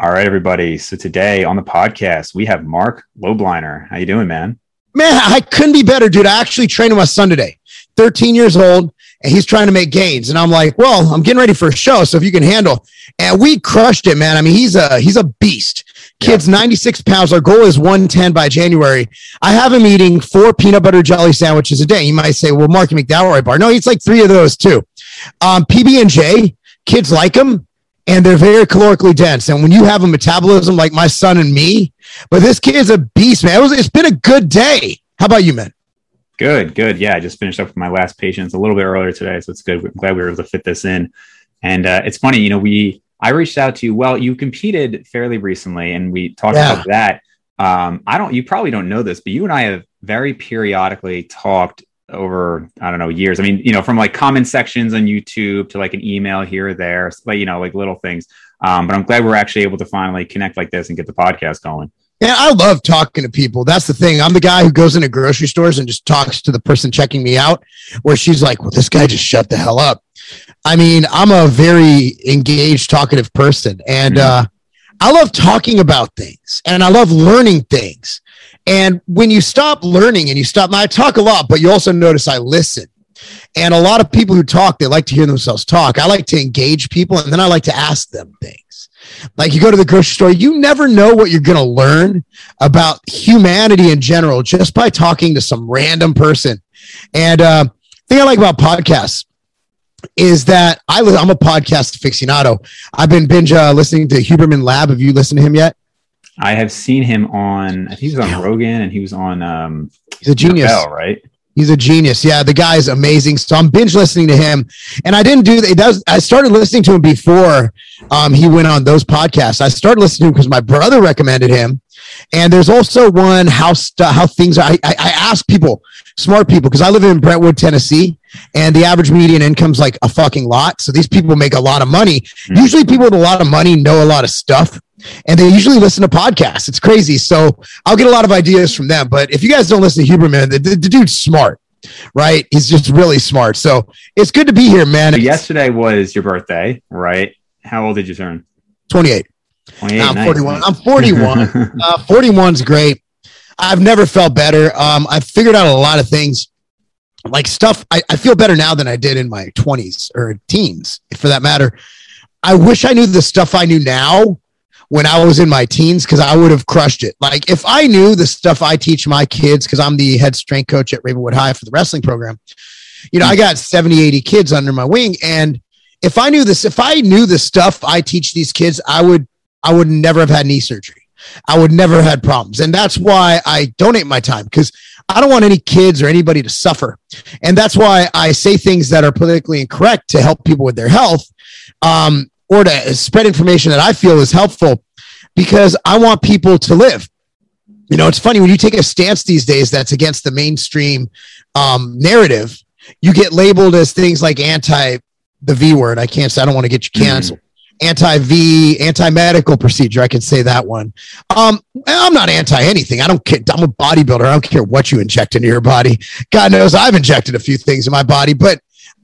All right, everybody. So today on the podcast, we have Marc Lobliner. How you doing, man? Man, I couldn't be better, dude. I actually trained my son today, 13 years old, and he's trying to make gains. And I'm like, well, I'm getting ready for a show. So if you can handle, and we crushed it, man. I mean, he's a he's a beast. Kid's yeah. 96 pounds. Our goal is 110 by January. I have him eating four peanut butter jelly sandwiches a day. You might say, well, Mark, you make that right bar. No, he's like three of those too. Um, PB and J, kids like them and they're very calorically dense. And when you have a metabolism like my son and me, but this kid's a beast, man. It was, it's been a good day. How about you, man? Good, good. Yeah, I just finished up with my last patients a little bit earlier today, so it's good. I'm glad we were able to fit this in. And uh, it's funny, you know, we I reached out to you. Well, you competed fairly recently, and we talked yeah. about that. Um, I don't. You probably don't know this, but you and I have very periodically talked over I don't know years. I mean, you know, from like comment sections on YouTube to like an email here or there, like you know, like little things. Um, but I'm glad we're actually able to finally connect like this and get the podcast going. Yeah, I love talking to people. That's the thing. I'm the guy who goes into grocery stores and just talks to the person checking me out, where she's like, "Well, this guy just shut the hell up." I mean, I'm a very engaged, talkative person, and mm-hmm. uh, I love talking about things, and I love learning things. And when you stop learning and you stop, I talk a lot, but you also notice I listen. And a lot of people who talk, they like to hear themselves talk. I like to engage people and then I like to ask them things. Like you go to the grocery store, you never know what you're going to learn about humanity in general just by talking to some random person. And uh, thing I like about podcasts is that I, I'm a podcast aficionado. I've been binge uh, listening to Huberman Lab. Have you listened to him yet? I have seen him on. I think he was on Rogan and he was on. Um, He's a genius, Bell, right? He's a genius. Yeah, the guy's amazing. So I'm binge listening to him, and I didn't do that. Was, I started listening to him before um, he went on those podcasts. I started listening to him because my brother recommended him. And there's also one how st- how things are. I, I, I ask people, smart people, because I live in Brentwood, Tennessee, and the average median income's like a fucking lot. So these people make a lot of money. Mm-hmm. Usually, people with a lot of money know a lot of stuff and they usually listen to podcasts. It's crazy. So I'll get a lot of ideas from them. But if you guys don't listen to Huberman, the, the, the dude's smart, right? He's just really smart. So it's good to be here, man. So yesterday was your birthday, right? How old did you turn? 28. 28 I'm nice. 41. I'm 41. uh, 41's great. I've never felt better. Um, I've figured out a lot of things like stuff. I, I feel better now than I did in my 20s or teens, for that matter. I wish I knew the stuff I knew now when I was in my teens because I would have crushed it. Like if I knew the stuff I teach my kids, because I'm the head strength coach at Ravenwood High for the wrestling program, you know, I got 70, 80 kids under my wing. And if I knew this, if I knew the stuff I teach these kids, I would, I would never have had knee surgery. I would never have had problems. And that's why I donate my time because I don't want any kids or anybody to suffer. And that's why I say things that are politically incorrect to help people with their health. Um, or to spread information that I feel is helpful because I want people to live. You know, it's funny when you take a stance these days that's against the mainstream um, narrative, you get labeled as things like anti the V word. I can't say, I don't want to get you mm-hmm. canceled. Mm. Anti V, anti medical procedure. I can say that one. Um, I'm not anti anything. I don't care. I'm a bodybuilder. I don't care what you inject into your body. God knows I've injected a few things in my body, but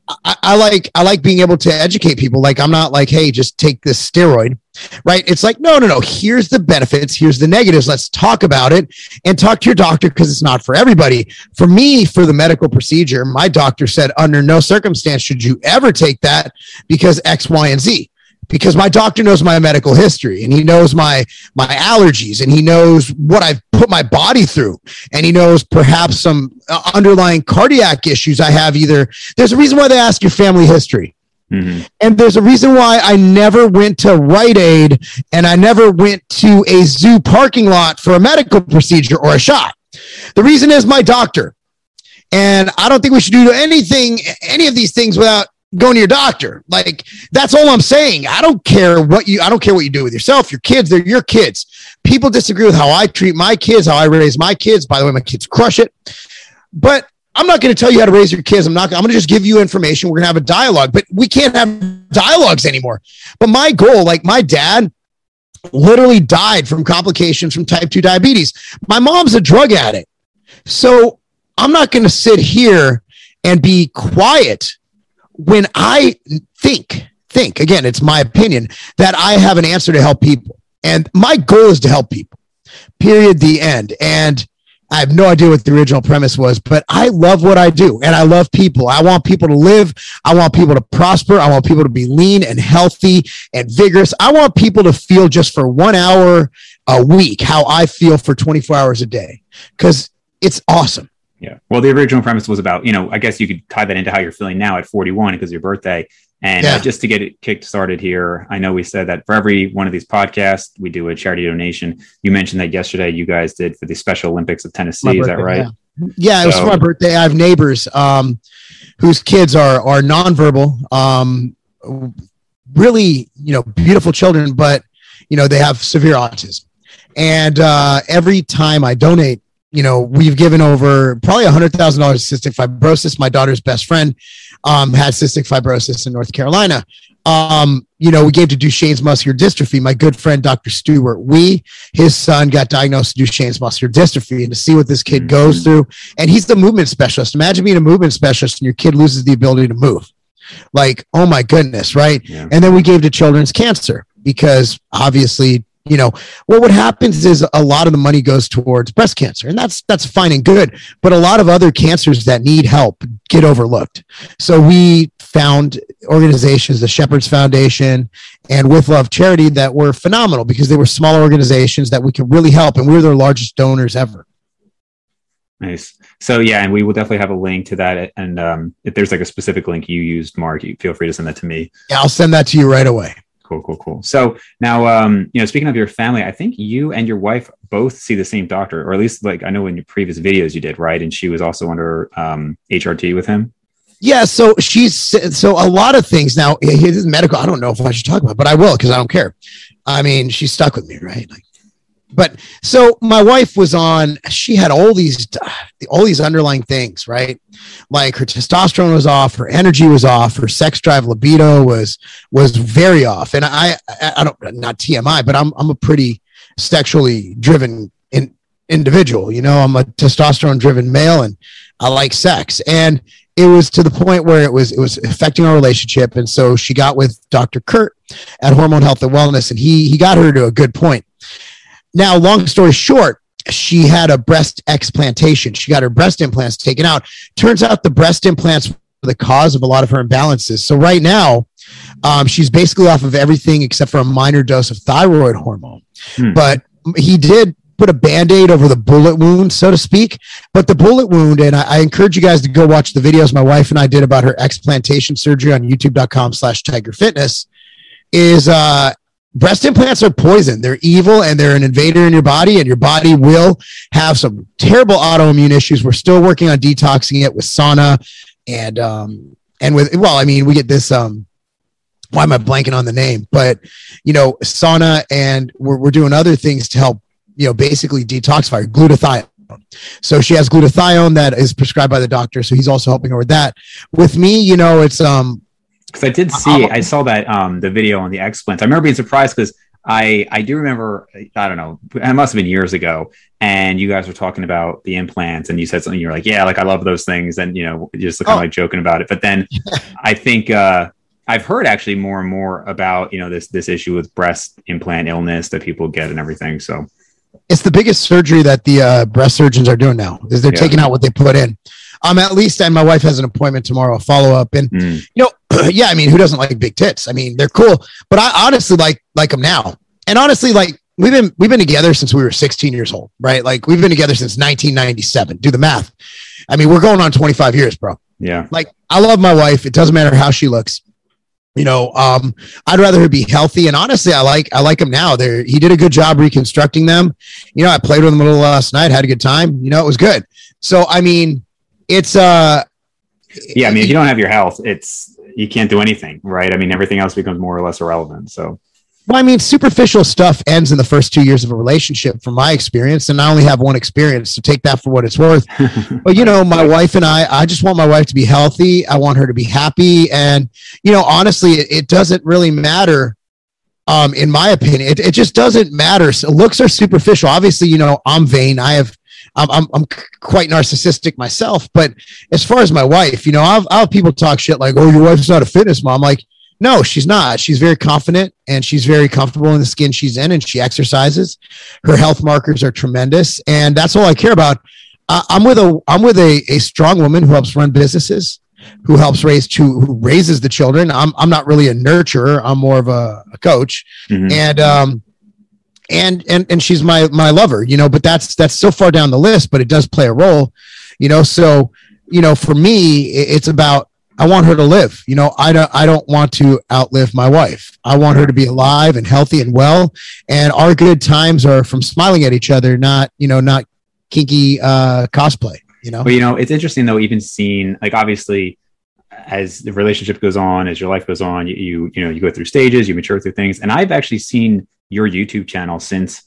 I, I, like I like being able to educate people. Like I'm not like, hey, just take this steroid, right? It's like, no, no, no. Here's the benefits. Here's the negatives. Let's talk about it and talk to your doctor because it's not for everybody. For me, for the medical procedure, my doctor said under no circumstance should you ever take that because X, Y, and Z because my doctor knows my medical history and he knows my my allergies and he knows what I've put my body through. And he knows perhaps some uh, underlying cardiac issues I have either. There's a reason why they ask your family history. Mm-hmm. and there's a reason why I never went to Rite Aid and I never went to a zoo parking lot for a medical procedure or a shot. The reason is my doctor. And I don't think we should do anything any of these things without going to your doctor. Like that's all I'm saying. I don't care what you I don't care what you do with yourself, your kids, they're your kids. People disagree with how I treat my kids, how I raise my kids. By the way, my kids crush it. But I'm not going to tell you how to raise your kids. I'm not I'm going to just give you information. We're going to have a dialogue, but we can't have dialogues anymore. But my goal, like my dad literally died from complications from type 2 diabetes. My mom's a drug addict. So I'm not going to sit here and be quiet when I think, think again, it's my opinion that I have an answer to help people. And my goal is to help people. Period. The end. And I have no idea what the original premise was, but I love what I do and I love people. I want people to live. I want people to prosper. I want people to be lean and healthy and vigorous. I want people to feel just for one hour a week how I feel for 24 hours a day because it's awesome. Yeah. Well, the original premise was about, you know, I guess you could tie that into how you're feeling now at 41 because your birthday. And yeah. uh, just to get it kicked started here, I know we said that for every one of these podcasts, we do a charity donation. You mentioned that yesterday you guys did for the Special Olympics of Tennessee. Birthday, is that right? Yeah, yeah so, it was for my birthday. I have neighbors um, whose kids are are nonverbal, um, really, you know, beautiful children, but you know they have severe autism. And uh, every time I donate, you know, we've given over probably a hundred thousand dollars to cystic fibrosis. My daughter's best friend um, had cystic fibrosis in North Carolina. Um, you know, we gave to Duchenne's muscular dystrophy. My good friend, Dr. Stewart we his son got diagnosed with Duchenne's muscular dystrophy, and to see what this kid mm-hmm. goes through, and he's the movement specialist. Imagine being a movement specialist and your kid loses the ability to move. Like, oh my goodness, right? Yeah. And then we gave to children's cancer because obviously you know well what happens is a lot of the money goes towards breast cancer and that's that's fine and good but a lot of other cancers that need help get overlooked so we found organizations the shepherds foundation and with love charity that were phenomenal because they were small organizations that we could really help and we were their largest donors ever Nice. So yeah, and we will definitely have a link to that. And um, if there's like a specific link you used, Mark, you feel free to send that to me. Yeah, I'll send that to you right away. Cool, cool, cool. So now, um, you know, speaking of your family, I think you and your wife both see the same doctor, or at least like I know in your previous videos you did, right? And she was also under um, HRT with him. Yeah, so she's so a lot of things now. His medical. I don't know if I should talk about, it, but I will because I don't care. I mean, she's stuck with me, right? Like but so my wife was on she had all these all these underlying things right? Like her testosterone was off her energy was off her sex drive libido was was very off. And i i, don't not tmi but i'm i'm a pretty sexually driven in, individual you know? I'm a testosterone driven male and i like sex. And it was to the point where it was it was affecting our relationship. And so she got with dr kurt at hormone health and wellness and he he got her to a good point now, long story short, she had a breast explantation. She got her breast implants taken out. Turns out the breast implants were the cause of a lot of her imbalances. So right now, um, she's basically off of everything except for a minor dose of thyroid hormone. Hmm. But he did put a band-aid over the bullet wound so to speak but the bullet wound and I, I, encourage you guys to go watch the videos my wife and i did about her explantation surgery on youtube.com slash tiger fitness is uh breast implants are poison. They're evil and they're an invader in your body, and your body will have some terrible autoimmune issues. We're still working on detoxing it with sauna and um and with well, I mean, we get this um why am I blanking on the name? But you know, sauna and we're we're doing other things to help, you know, basically detoxify glutathione. So she has glutathione that is prescribed by the doctor. So he's also helping her with that. With me, you know, it's um because I did see, I saw that um, the video on the explants. I remember being surprised because I I do remember, I don't know, it must have been years ago, and you guys were talking about the implants, and you said something. You were like, "Yeah, like I love those things," and you know, just kind of oh. like joking about it. But then I think uh, I've heard actually more and more about you know this this issue with breast implant illness that people get and everything. So it's the biggest surgery that the uh, breast surgeons are doing now. Is they're yeah. taking out what they put in. Um, at least, and my wife has an appointment tomorrow, follow up, and mm. you know, yeah, I mean, who doesn't like big tits? I mean, they're cool, but I honestly like like them now. And honestly, like we've been we've been together since we were 16 years old, right? Like we've been together since 1997. Do the math. I mean, we're going on 25 years, bro. Yeah. Like I love my wife. It doesn't matter how she looks. You know, um, I'd rather her be healthy. And honestly, I like I like him now. There, he did a good job reconstructing them. You know, I played with him a little last night, had a good time. You know, it was good. So I mean, it's uh yeah, I mean, if you don't have your health, it's you can't do anything, right? I mean, everything else becomes more or less irrelevant. So, well, I mean, superficial stuff ends in the first two years of a relationship, from my experience, and I only have one experience, so take that for what it's worth. but you know, my wife and I, I just want my wife to be healthy. I want her to be happy, and you know, honestly, it, it doesn't really matter. Um, in my opinion, it, it just doesn't matter. So looks are superficial. Obviously, you know, I'm vain. I have I'm, I'm, I'm quite narcissistic myself. But as far as my wife, you know, I'll, I'll have people talk shit like, oh, your wife's not a fitness mom. Like, No, she's not. She's very confident and she's very comfortable in the skin she's in and she exercises. Her health markers are tremendous. And that's all I care about. Uh, I'm with a I'm with a, a strong woman who helps run businesses, who helps raise to who raises the children. I'm I'm not really a nurturer. I'm more of a, a coach. Mm-hmm. And um and and and she's my my lover, you know, but that's that's so far down the list, but it does play a role, you know. So, you know, for me, it's about I want her to live. You know, I don't I don't want to outlive my wife. I want her to be alive and healthy and well. And our good times are from smiling at each other, not, you know, not kinky uh cosplay, you know. But you know, it's interesting though, even seeing like obviously as the relationship goes on, as your life goes on, you, you you know, you go through stages, you mature through things. And I've actually seen your YouTube channel since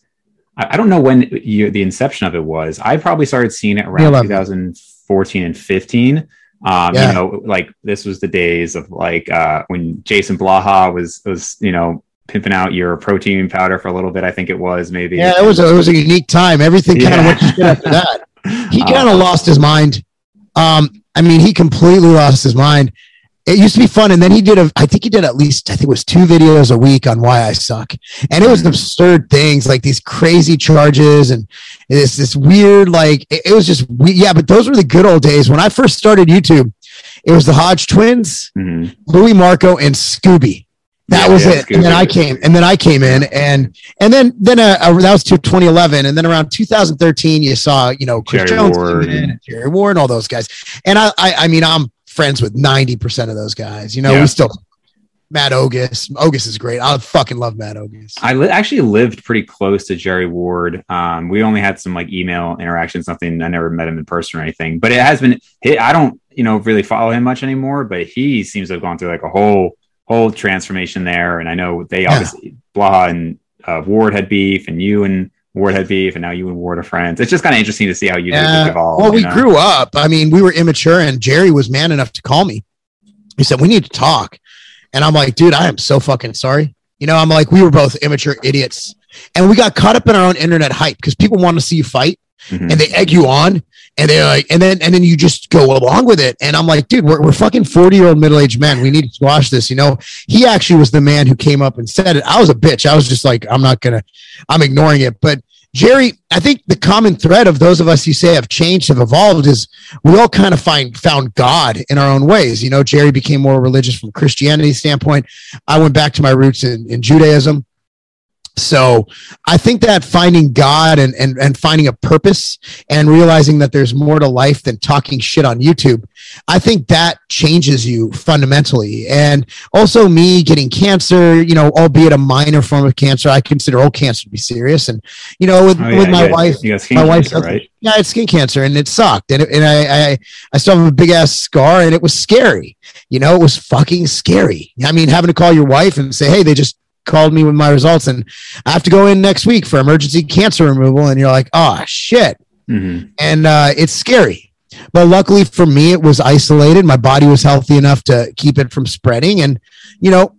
I, I don't know when you, the inception of it was. I probably started seeing it around 2014 and 15. Um, yeah. you know, like this was the days of like uh, when Jason Blaha was was you know pimping out your protein powder for a little bit. I think it was maybe. Yeah, it was a, it was a unique time. Everything kind of went to shit after that. He kind of uh, lost his mind. Um, I mean, he completely lost his mind it used to be fun. And then he did a, I think he did at least, I think it was two videos a week on why I suck. And it was absurd things like these crazy charges and this, this weird, like, it, it was just, we, yeah, but those were the good old days. When I first started YouTube, it was the Hodge twins, mm-hmm. Lui Marco and Scooby. That yeah, was yeah, it. Scooby. And then I came, and then I came in, and and then then uh, uh, that was to 2011, and then around 2013, you saw you know Chris Jerry Jones Ward. and Jerry Ward and all those guys. And I, I, I mean, I'm friends with 90% of those guys. You know, yeah. we still Matt Ogus. Ogus is great. I fucking love Matt Ogus. I li- actually lived pretty close to Jerry Ward. Um, we only had some like email interactions, nothing. I never met him in person or anything, but it has been, I don't, you know, really follow him much anymore, but he seems to have gone through like a whole, whole transformation there. And I know they yeah. obviously, Blaha and uh, Ward had beef and you and Ward had beef, and now you and Ward are friends. It's just kind of interesting to see how you yeah. evolve. Well, we know? grew up. I mean, we were immature, and Jerry was man enough to call me. He said, "We need to talk," and I'm like, "Dude, I am so fucking sorry." You know, I'm like, we were both immature idiots, and we got caught up in our own internet hype because people want to see you fight, mm-hmm. and they egg you on, and they're like, and then and then you just go along with it. And I'm like, dude, we're, we're fucking 40 year old middle aged men. We need to squash this. You know, he actually was the man who came up and said it. I was a bitch. I was just like, I'm not gonna, I'm ignoring it. But Jerry, I think the common thread of those of us you say have changed, have evolved, is we all kind of find found God in our own ways. You know, Jerry became more religious from Christianity standpoint. I went back to my roots in, in Judaism. So I think that finding God and, and, and finding a purpose and realizing that there's more to life than talking shit on YouTube, I think that changes you fundamentally. And also me getting cancer, you know, albeit a minor form of cancer, I consider all cancer to be serious. And, you know, with, oh, yeah, with my wife, my wife, right? yeah, it's skin cancer and it sucked. And, it, and I, I, I still have a big ass scar and it was scary. You know, it was fucking scary. I mean, having to call your wife and say, Hey, they just called me with my results and I have to go in next week for emergency cancer removal. And you're like, oh shit. Mm-hmm. And uh, it's scary. But luckily for me, it was isolated. My body was healthy enough to keep it from spreading. And, you know,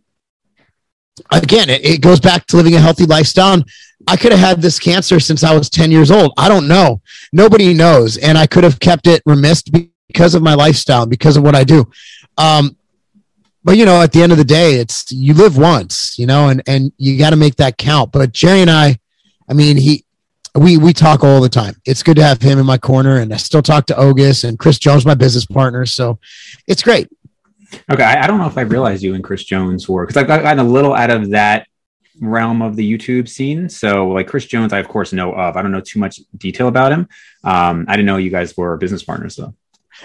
again, it, it goes back to living a healthy lifestyle. And I could have had this cancer since I was 10 years old. I don't know. Nobody knows. And I could have kept it remiss because of my lifestyle, because of what I do. Um, but you know, at the end of the day, it's you live once, you know, and and you got to make that count. But Jerry and I, I mean, he, we we talk all the time. It's good to have him in my corner, and I still talk to Ogus and Chris Jones, my business partner. So it's great. Okay, I, don't know if I realized you and Chris Jones were because I've gotten a little out of that realm of the YouTube scene. So, like Chris Jones, I of course know of. I don't know too much detail about him. Um, I didn't know you guys were business partners though.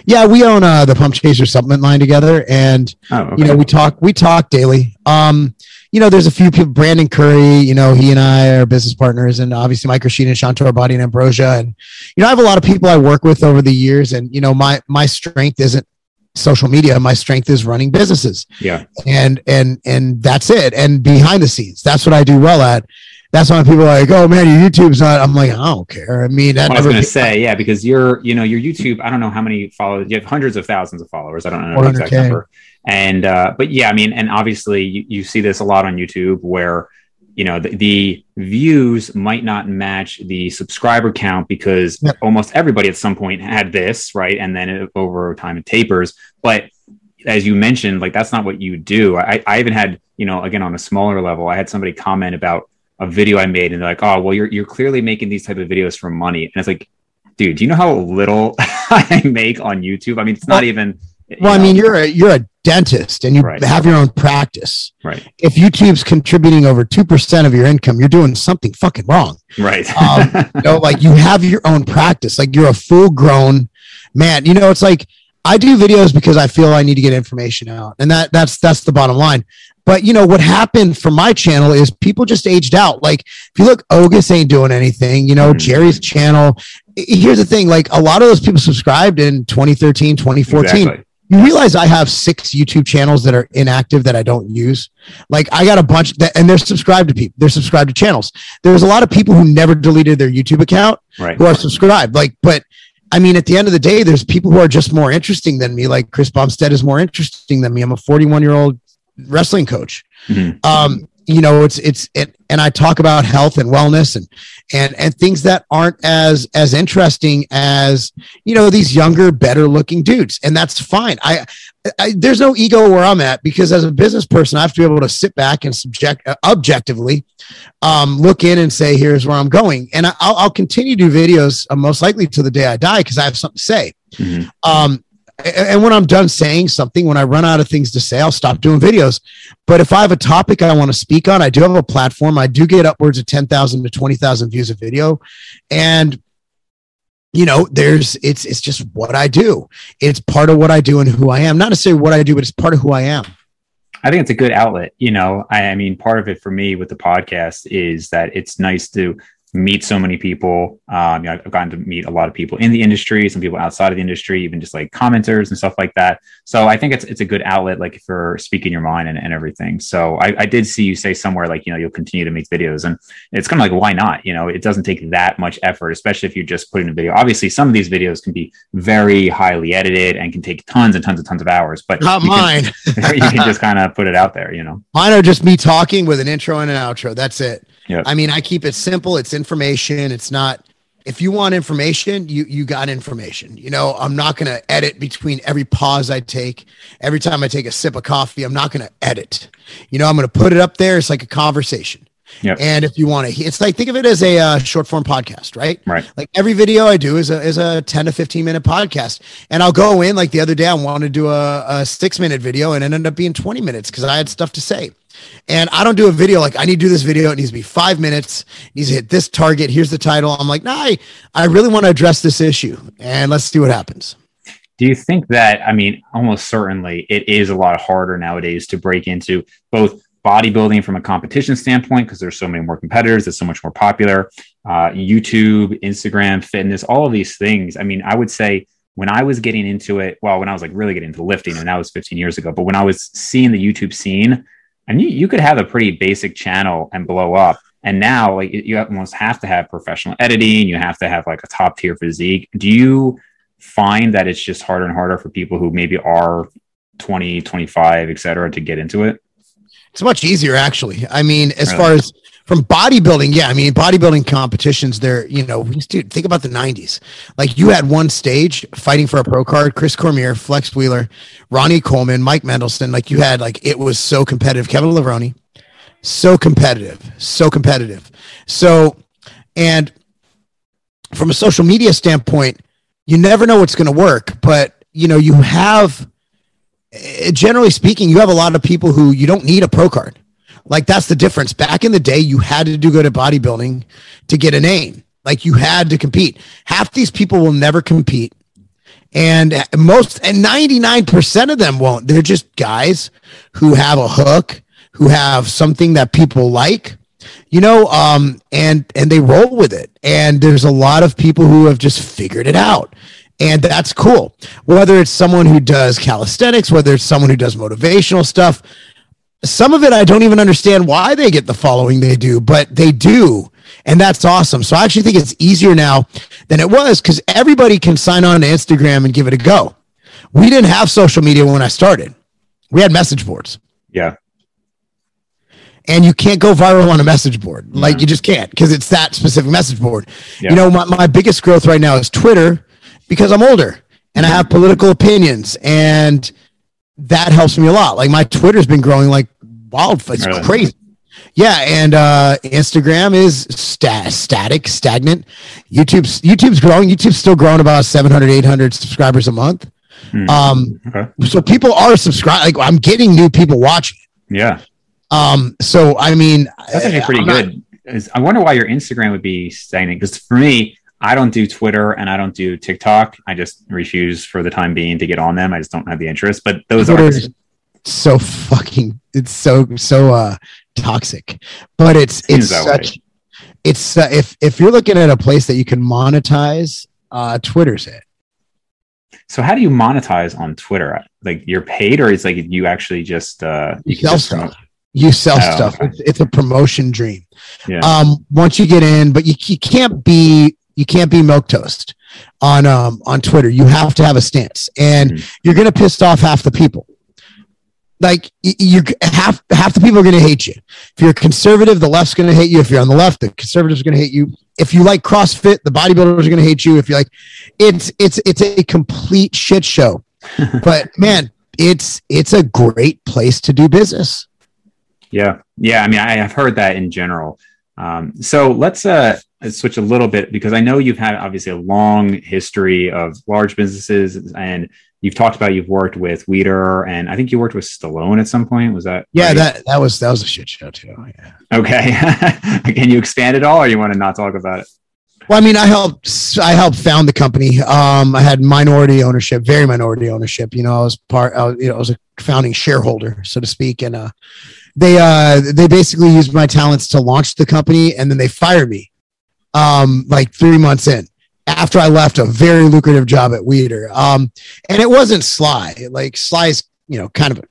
Yeah, we own uh, the Pump Chaser supplement line together, and oh, okay. you know we talk we talk daily. Um, you know, there's a few people. Brandon Curry, you know, he and I are business partners, and obviously Mike Rashid and Chantor Body and Ambrosia, and you know, I have a lot of people I work with over the years, and you know, my my strength isn't social media my strength is running businesses yeah and and and that's it and behind the scenes that's what i do well at that's why people are like, "Oh man, your YouTube's not." I'm like, I don't care. I mean, I was going to say, yeah, because you're, you know, your YouTube. I don't know how many followers. You have hundreds of thousands of followers. I don't know the exact number. And uh, but yeah, I mean, and obviously you, you see this a lot on YouTube where you know the, the views might not match the subscriber count because yep. almost everybody at some point had this right, and then it, over time it tapers. But as you mentioned, like that's not what you do. I, I even had, you know, again on a smaller level, I had somebody comment about a video I made, and they're like, "Oh, well, you're you're clearly making these type of videos for money," and it's like, dude, do you know how little I make on YouTube? I mean, it's not even. Well, know, I mean, you're a you're a dentist and you right. have your own practice. Right. If YouTube's contributing over two percent of your income, you're doing something fucking wrong. Right. um, you know, like you have your own practice, like you're a full grown man. You know, it's like I do videos because I feel I need to get information out, and that that's that's the bottom line. But you know what happened for my channel is people just aged out. Like if you look, Ogus ain't doing anything. You know, mm-hmm. Jerry's channel. Here's the thing: like a lot of those people subscribed in 2013, 2014. Exactly. You realize I have six YouTube channels that are inactive that I don't use. Like I got a bunch that, and they're subscribed to people. They're subscribed to channels. There's a lot of people who never deleted their YouTube account right. who are subscribed. Like, but I mean, at the end of the day, there's people who are just more interesting than me. Like Chris Bumstead is more interesting than me. I'm a 41 year old wrestling coach. Mm-hmm. Um, you know, it's it's it, and I talk about health and wellness and and and things that aren't as as interesting as you know these younger, better looking dudes, and that's fine. I, I there's no ego where I'm at because as a business person, I have to be able to sit back and subject uh, objectively um, look in and say, here's where I'm going. And I, will I'll continue to do videos uh, most likely to the day I die because I have something to say. Mm-hmm. Um, and when I'm done saying something, when I run out of things to say, I'll stop doing videos. But if I have a topic I want to speak on, I do have a platform. I do get upwards of 10,000 to 20,000 views a video. And you know, there's it's it's just what I do. It's part of what I do and who I am. Not necessarily what I do, but it's part of who I am. I think it's a good outlet. You know, I, I, mean, part of it for me with the podcast is that it's nice to meet so many people. Um, you know, I've gotten to meet a lot of people in the industry, some people outside of the industry, even just like commenters and stuff like that. So I think it's it's a good outlet, like for speaking your mind and, and everything. So I, I did see you say somewhere like you know you'll continue to make videos, and it's kind of like why not? You know, it doesn't take that much effort, especially if you're just putting a video. Obviously, some of these videos can be very highly edited and can take tons and tons and tons of hours, but not mine. Can, you can just kind of put it out there. You know, mine are just me talking with an intro and an outro. That's it. Yeah. I mean, I keep it simple. It's information. It's not if you want information, you you got information. You know, I'm not going to edit between every pause I take. Every time I take a sip of coffee, I'm not going to edit. You know, I'm going to put it up there. It's like a conversation. Yep. And if you want to, it's like think of it as a uh, short form podcast, right? Right. Like every video I do is a is a ten to fifteen minute podcast, and I'll go in like the other day I wanted to do a, a six minute video, and it ended up being twenty minutes because I had stuff to say. And I don't do a video like I need to do this video. It needs to be five minutes. It needs to hit this target. Here's the title. I'm like, nah, I, I really want to address this issue, and let's see what happens. Do you think that, I mean, almost certainly it is a lot harder nowadays to break into both bodybuilding from a competition standpoint because there's so many more competitors it's so much more popular uh, youtube instagram fitness all of these things i mean i would say when i was getting into it well when i was like really getting into lifting and that was 15 years ago but when i was seeing the youtube scene and you, you could have a pretty basic channel and blow up. And now, like you almost have to have professional editing. You have to have like a top tier physique. Do you find that it's just harder and harder for people who maybe are 20, 25, et cetera, to get into it? It's much easier, actually. I mean, as really? far as from bodybuilding, yeah, I mean, bodybuilding competitions, they're, you know, dude, think about the 90s. Like you had one stage fighting for a pro card, Chris Cormier, Flex Wheeler, Ronnie Coleman, Mike Mendelsohn. Like you had, like, it was so competitive. Kevin Levrone, so competitive, so competitive. So, and from a social media standpoint, you never know what's going to work, but, you know, you have, generally speaking, you have a lot of people who you don't need a pro card like that's the difference. Back in the day, you had to do good at bodybuilding to get a name. Like you had to compete. Half these people will never compete. And most and 99% of them won't. They're just guys who have a hook, who have something that people like, you know, um, and and they roll with it. And there's a lot of people who have just figured it out and that's cool. Whether it's someone who does calisthenics, whether it's someone who does motivational stuff, some of it I don't even understand why they get the following they do, but they do. And that's awesome. So I actually think it's easier now than it was because everybody can sign on to Instagram and give it a go. We didn't have social media when I started. We had message boards. Yeah. And you can't go viral on a message board. Like mm-hmm. you just can't because it's that specific message board. Yeah. You know, my, my biggest growth right now is Twitter because I'm older and I have political opinions and that helps me a lot. Like my Twitter's been growing like wild. It's really? crazy. Yeah, and uh, Instagram is sta- static, stagnant. YouTube's YouTube's growing. YouTube's still growing about 700, 800 subscribers a month. Hmm. Um, okay. so people are subscribing. Like I'm getting new people watching. Yeah. Um, so I mean, that's actually pretty I'm good. Not, I wonder why your Instagram would be stagnant. Because for me, I don't do Twitter and I don't do TikTok. I just refuse for the time being to get on them. I just don't have the interest. But those Twitter are so fucking. It's so so uh toxic, but it's it's such. Way. It's uh, if if you're looking at a place that you can monetize, uh, Twitter's it. So how do you monetize on Twitter? Like you're paid, or it's like you actually just uh, you, you sell just stuff. You sell oh, stuff. Okay. It's, it's, a promotion dream. Yeah. Um, once you get in, but you, you can't be you can't be milk toast on um on Twitter. You have to have a stance, and mm-hmm. you're gonna piss off half the people. Like you half half the people are gonna hate you. If you're conservative, the left's gonna hate you. If you're on the left, the conservatives are gonna hate you. If you like CrossFit, the bodybuilders are gonna hate you. If you like, it's it's it's a complete shit show. but man, it's it's a great place to do business. Yeah, yeah. I mean, I have heard that in general. Um, so let's uh, switch a little bit because I know you've had obviously a long history of large businesses, and you've talked about you've worked with Weider, and I think you worked with Stallone at some point. Was that? Yeah, right? that that was that was a shit show too. Yeah. Okay, can you expand it all, or you want to not talk about it? Well, I mean, I helped. I helped found the company. Um, I had minority ownership, very minority ownership. You know, I was part. I was, you know, I was a founding shareholder, so to speak, and uh, they uh they basically used my talents to launch the company and then they fired me um like three months in after I left a very lucrative job at Weider. Um and it wasn't Sly. Like Sly's, you know, kind of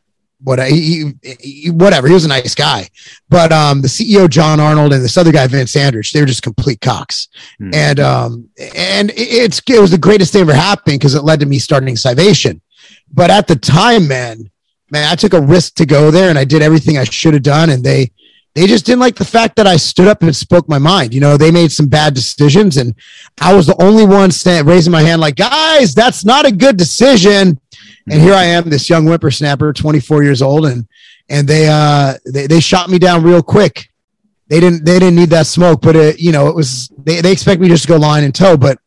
what he, he, whatever he was a nice guy but um the ceo john arnold and this other guy vince sanders they were just complete cocks mm. and um and it's it was the greatest thing ever happened because it led to me starting Scivation. but at the time man man, I took a risk to go there and I did everything I should have done. And they, they just didn't like the fact that I stood up and spoke my mind. You know, they made some bad decisions and I was the only one stand, raising my hand like, guys, that's not a good decision. And here I am, this young whippersnapper, 24 years old. And, and they, uh, they, they shot me down real quick. They didn't, they didn't need that smoke, but it, you know, it was, they, they expect me just to go line and toe, but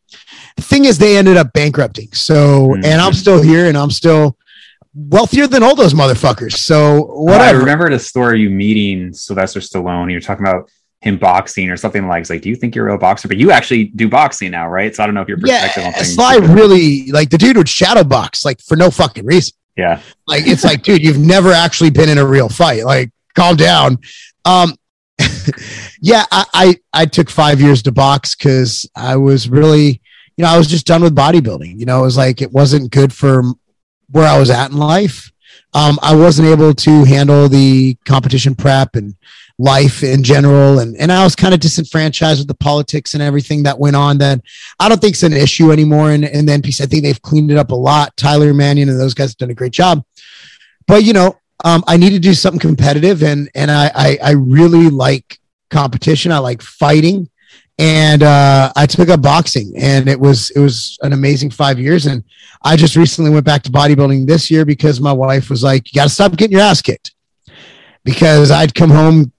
the thing is they ended up bankrupting. So, mm-hmm. and I'm still here and I'm still, wealthier than all those motherfuckers. So whatever. I remember the story you meeting Sylvester Stallone. You're talking about him boxing or something like. It's like, do you think you're a real boxer? But you actually do boxing now, right? So I don't know if your perspective yeah, on things. Sly really like the dude would shadow box like for no fucking reason. Yeah, like it's like, dude, you've never actually been in a real fight. Like, calm down. Um, yeah, I, I I took five years to box because I was really, you know, I was just done with bodybuilding. You know, it was like it wasn't good for where I was at in life. Um, I wasn't able to handle the competition prep and life in general. And, and I was kind of disenfranchised with the politics and everything that went on that I don't think it's an issue anymore. And, and the NPC, I think they've cleaned it up a lot. Tyler Manion and those guys have done a great job. But, you know, um, I need to do something competitive. And, and I, I, I really like competition. I like fighting and uh, I took up boxing, and it was it was an amazing five years. And I just recently went back to bodybuilding this year because my wife was like, "You got to stop getting your ass kicked," because I'd come home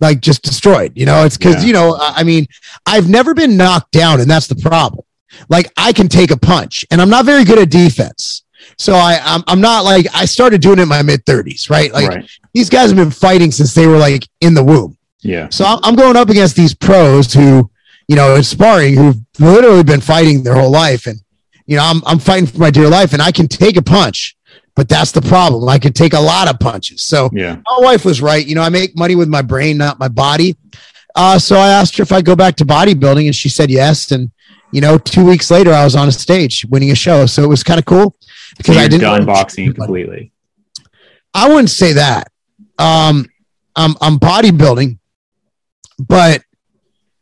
like just destroyed. You know, it's because yeah. you know, I mean, I've never been knocked down, and that's the problem. Like I can take a punch, and I'm not very good at defense. So I, I'm, I'm not like I started doing it in my mid 30s, right? Like right. these guys have been fighting since they were like in the womb. Yeah. So I'm going up against these pros who, you know, sparring who've literally been fighting their whole life. And, you know, I'm, I'm fighting for my dear life and I can take a punch, but that's the problem. I can take a lot of punches. So yeah. my wife was right. You know, I make money with my brain, not my body. Uh, so I asked her if I'd go back to bodybuilding and she said yes. And, you know, two weeks later, I was on a stage winning a show. So it was kind of cool because so I didn't done boxing completely. I wouldn't say that. Um, I'm, I'm bodybuilding but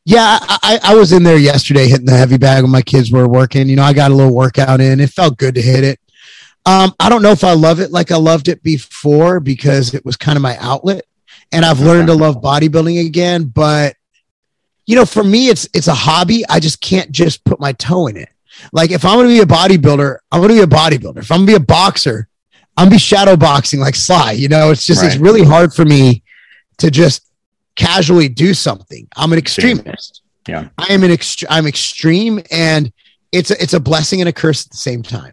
yeah, I, I was in there yesterday hitting the heavy bag when my kids were working. You know, I got a little workout in. It felt good to hit it. Um, I don't know if I love it like I loved it before because it was kind of my outlet, and I've learned to love bodybuilding again. But you know, for me, it's it's a hobby. I just can't just put my toe in it. Like if I'm going to be a bodybuilder, I'm going to be a bodybuilder. If I'm going to be a boxer, I'm going to be shadow boxing like Sly. You know, it's just right. it's really hard for me to just casually do something. I'm an extremist. Yeah, I am an ext- I'm extreme, and it's a, it's a blessing and a curse at the same time.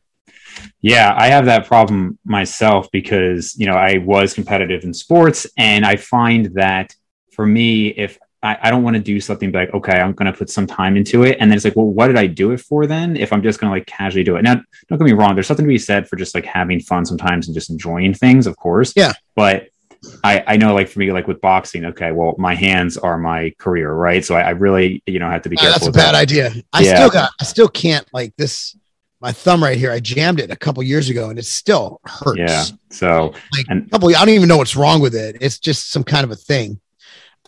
Yeah, I have that problem myself because you know I was competitive in sports, and I find that for me, if I, I don't want to do something like, okay, I'm going to put some time into it. And then it's like, well, what did I do it for then? If I'm just going to like casually do it. Now, don't get me wrong. There's something to be said for just like having fun sometimes and just enjoying things, of course. Yeah. But I, I know like for me, like with boxing, okay, well, my hands are my career, right? So I, I really, you know, have to be careful. that's a bad that. idea. I yeah. still got, I still can't like this, my thumb right here. I jammed it a couple years ago and it still hurts. Yeah. So, like and, couple, I don't even know what's wrong with it. It's just some kind of a thing.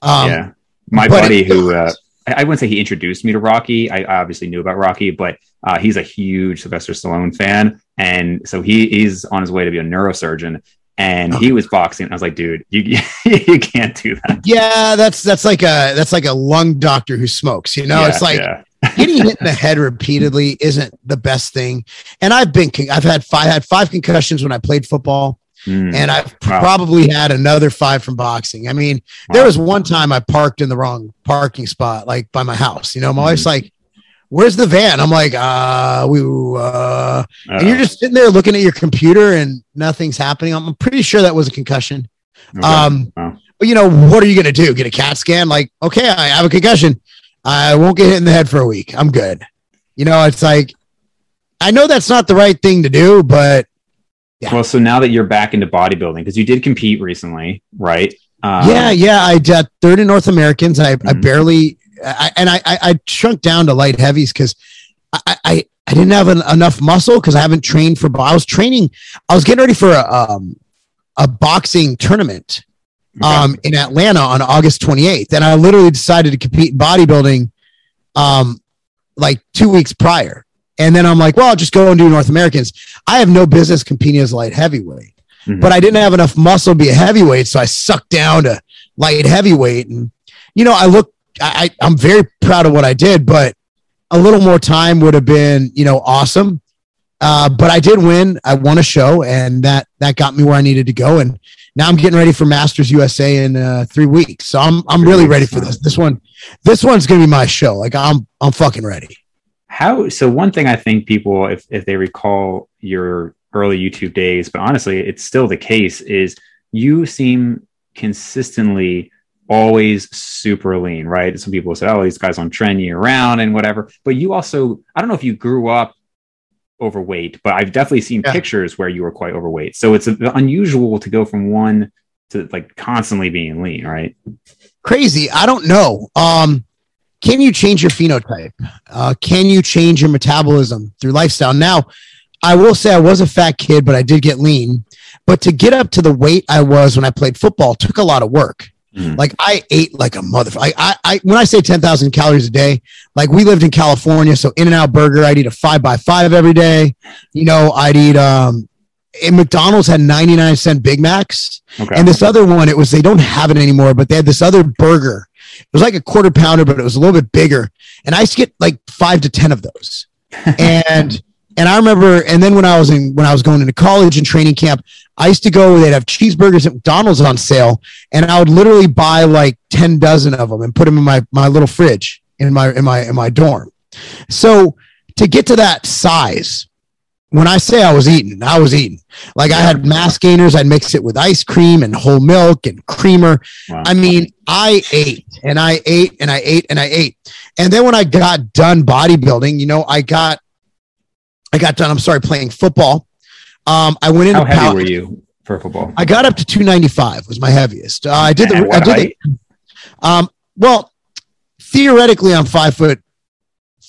Um, yeah my buddy who uh, I wouldn't say he introduced me to Rocky. I obviously knew about Rocky, but uh, he's a huge Sylvester Stallone fan, and so he he's on his way to be a neurosurgeon. And he was boxing. I was like, dude, you you can't do that. Yeah, that's that's like a that's like a lung doctor who smokes. You know, yeah, it's like yeah. getting hit in the head repeatedly isn't the best thing. And I've been I've had five had five concussions when I played football. Mm. And I've wow. probably had another five from boxing. I mean, wow. there was one time I parked in the wrong parking spot, like by my house. You know, my mm. wife's like, Where's the van? I'm like, uh, we, uh, and you're just sitting there looking at your computer and nothing's happening. I'm pretty sure that was a concussion. Okay. Um, wow. but you know, what are you going to do? Get a CAT scan? Like, okay, I have a concussion. I won't get hit in the head for a week. I'm good. You know, it's like, I know that's not the right thing to do, but yeah. Well, so now that you're back into bodybuilding, because you did compete recently, right? Um, yeah, yeah. I did third in North Americans. I, mm-hmm. I barely, I, and I, I, I shrunk down to light heavies because I, I, I didn't have an, enough muscle because I haven't trained for. I was training. I was getting ready for a, um, a boxing tournament, okay. um, in Atlanta on August 28th, and I literally decided to compete in bodybuilding, um, like two weeks prior. And then I'm like, well, I'll just go and do North Americans. I have no business competing as a light heavyweight, mm-hmm. but I didn't have enough muscle to be a heavyweight. So I sucked down to light heavyweight. And, you know, I look, I, I'm very proud of what I did, but a little more time would have been, you know, awesome. Uh, but I did win. I won a show, and that that got me where I needed to go. And now I'm getting ready for Masters USA in uh, three weeks. So I'm I'm really ready for this. This one, this one's gonna be my show. Like I'm I'm fucking ready how so one thing i think people if, if they recall your early youtube days but honestly it's still the case is you seem consistently always super lean right some people say oh these guys on trend year round and whatever but you also i don't know if you grew up overweight but i've definitely seen yeah. pictures where you were quite overweight so it's unusual to go from one to like constantly being lean right crazy i don't know um can you change your phenotype? Uh, can you change your metabolism through lifestyle? Now, I will say I was a fat kid, but I did get lean. But to get up to the weight I was when I played football took a lot of work. Mm. Like I ate like a motherfucker. I, I, when I say 10,000 calories a day, like we lived in California. So in and out burger, I'd eat a five by five every day. You know, I'd eat, um, and McDonald's had 99 cent Big Macs. Okay. And this other one, it was, they don't have it anymore, but they had this other burger it was like a quarter pounder, but it was a little bit bigger. And I used to get like five to 10 of those. and, and I remember, and then when I was in, when I was going into college and training camp, I used to go, they'd have cheeseburgers at McDonald's on sale. And I would literally buy like 10 dozen of them and put them in my, my little fridge in my, in my, in my dorm. So to get to that size, when I say I was eating, I was eating. Like I had mass gainers, I'd mix it with ice cream and whole milk and creamer. Wow. I mean, I ate and I ate and I ate and I ate. And then when I got done bodybuilding, you know, I got I got done, I'm sorry, playing football. Um, I went into How heavy power, were you for football? I got up to 295 was my heaviest. Uh, I did the I did the, um well theoretically I'm five foot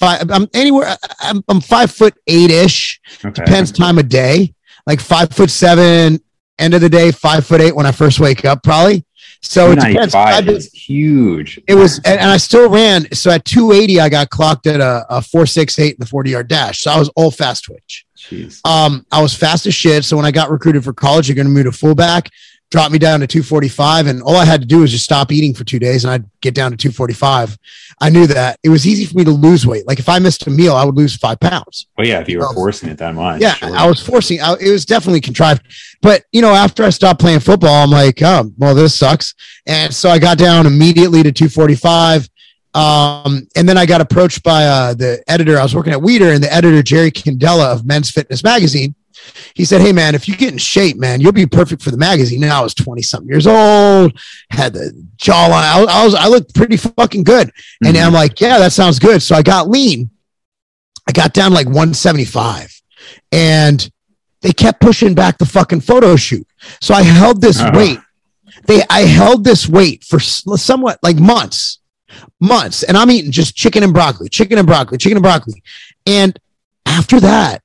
five. I'm anywhere. I'm, I'm five foot eight ish. Okay. Depends time of day. Like five foot seven. End of the day, five foot eight when I first wake up, probably. So it depends. Is huge. It was, and, and, I still ran. So at 280, I got clocked at a, a 468 in the 40 yard dash. So I was all fast twitch. Jeez. Um, I was fast as shit. So when I got recruited for college, you're going to move to fullback. Dropped me down to 245 and all I had to do was just stop eating for two days and I'd get down to 245. I knew that it was easy for me to lose weight. Like if I missed a meal, I would lose five pounds. Well, yeah, if you were so, forcing it that much. Yeah, sure. I was forcing. I, it was definitely contrived. But you know, after I stopped playing football, I'm like, oh, well, this sucks. And so I got down immediately to 245. Um, and then I got approached by uh, the editor. I was working at Weider, and the editor Jerry Kindela of Men's Fitness Magazine he said, Hey man, if you get in shape, man, you'll be perfect for the magazine. Now I was 20 something years old, had the jawline. I, I was, I looked pretty fucking good. Mm-hmm. And I'm like, yeah, that sounds good. So I got lean. I got down like 175 and they kept pushing back the fucking photo shoot. So I held this uh-huh. weight. They, I held this weight for somewhat like months, months, and I'm eating just chicken and broccoli, chicken and broccoli, chicken and broccoli. And after that,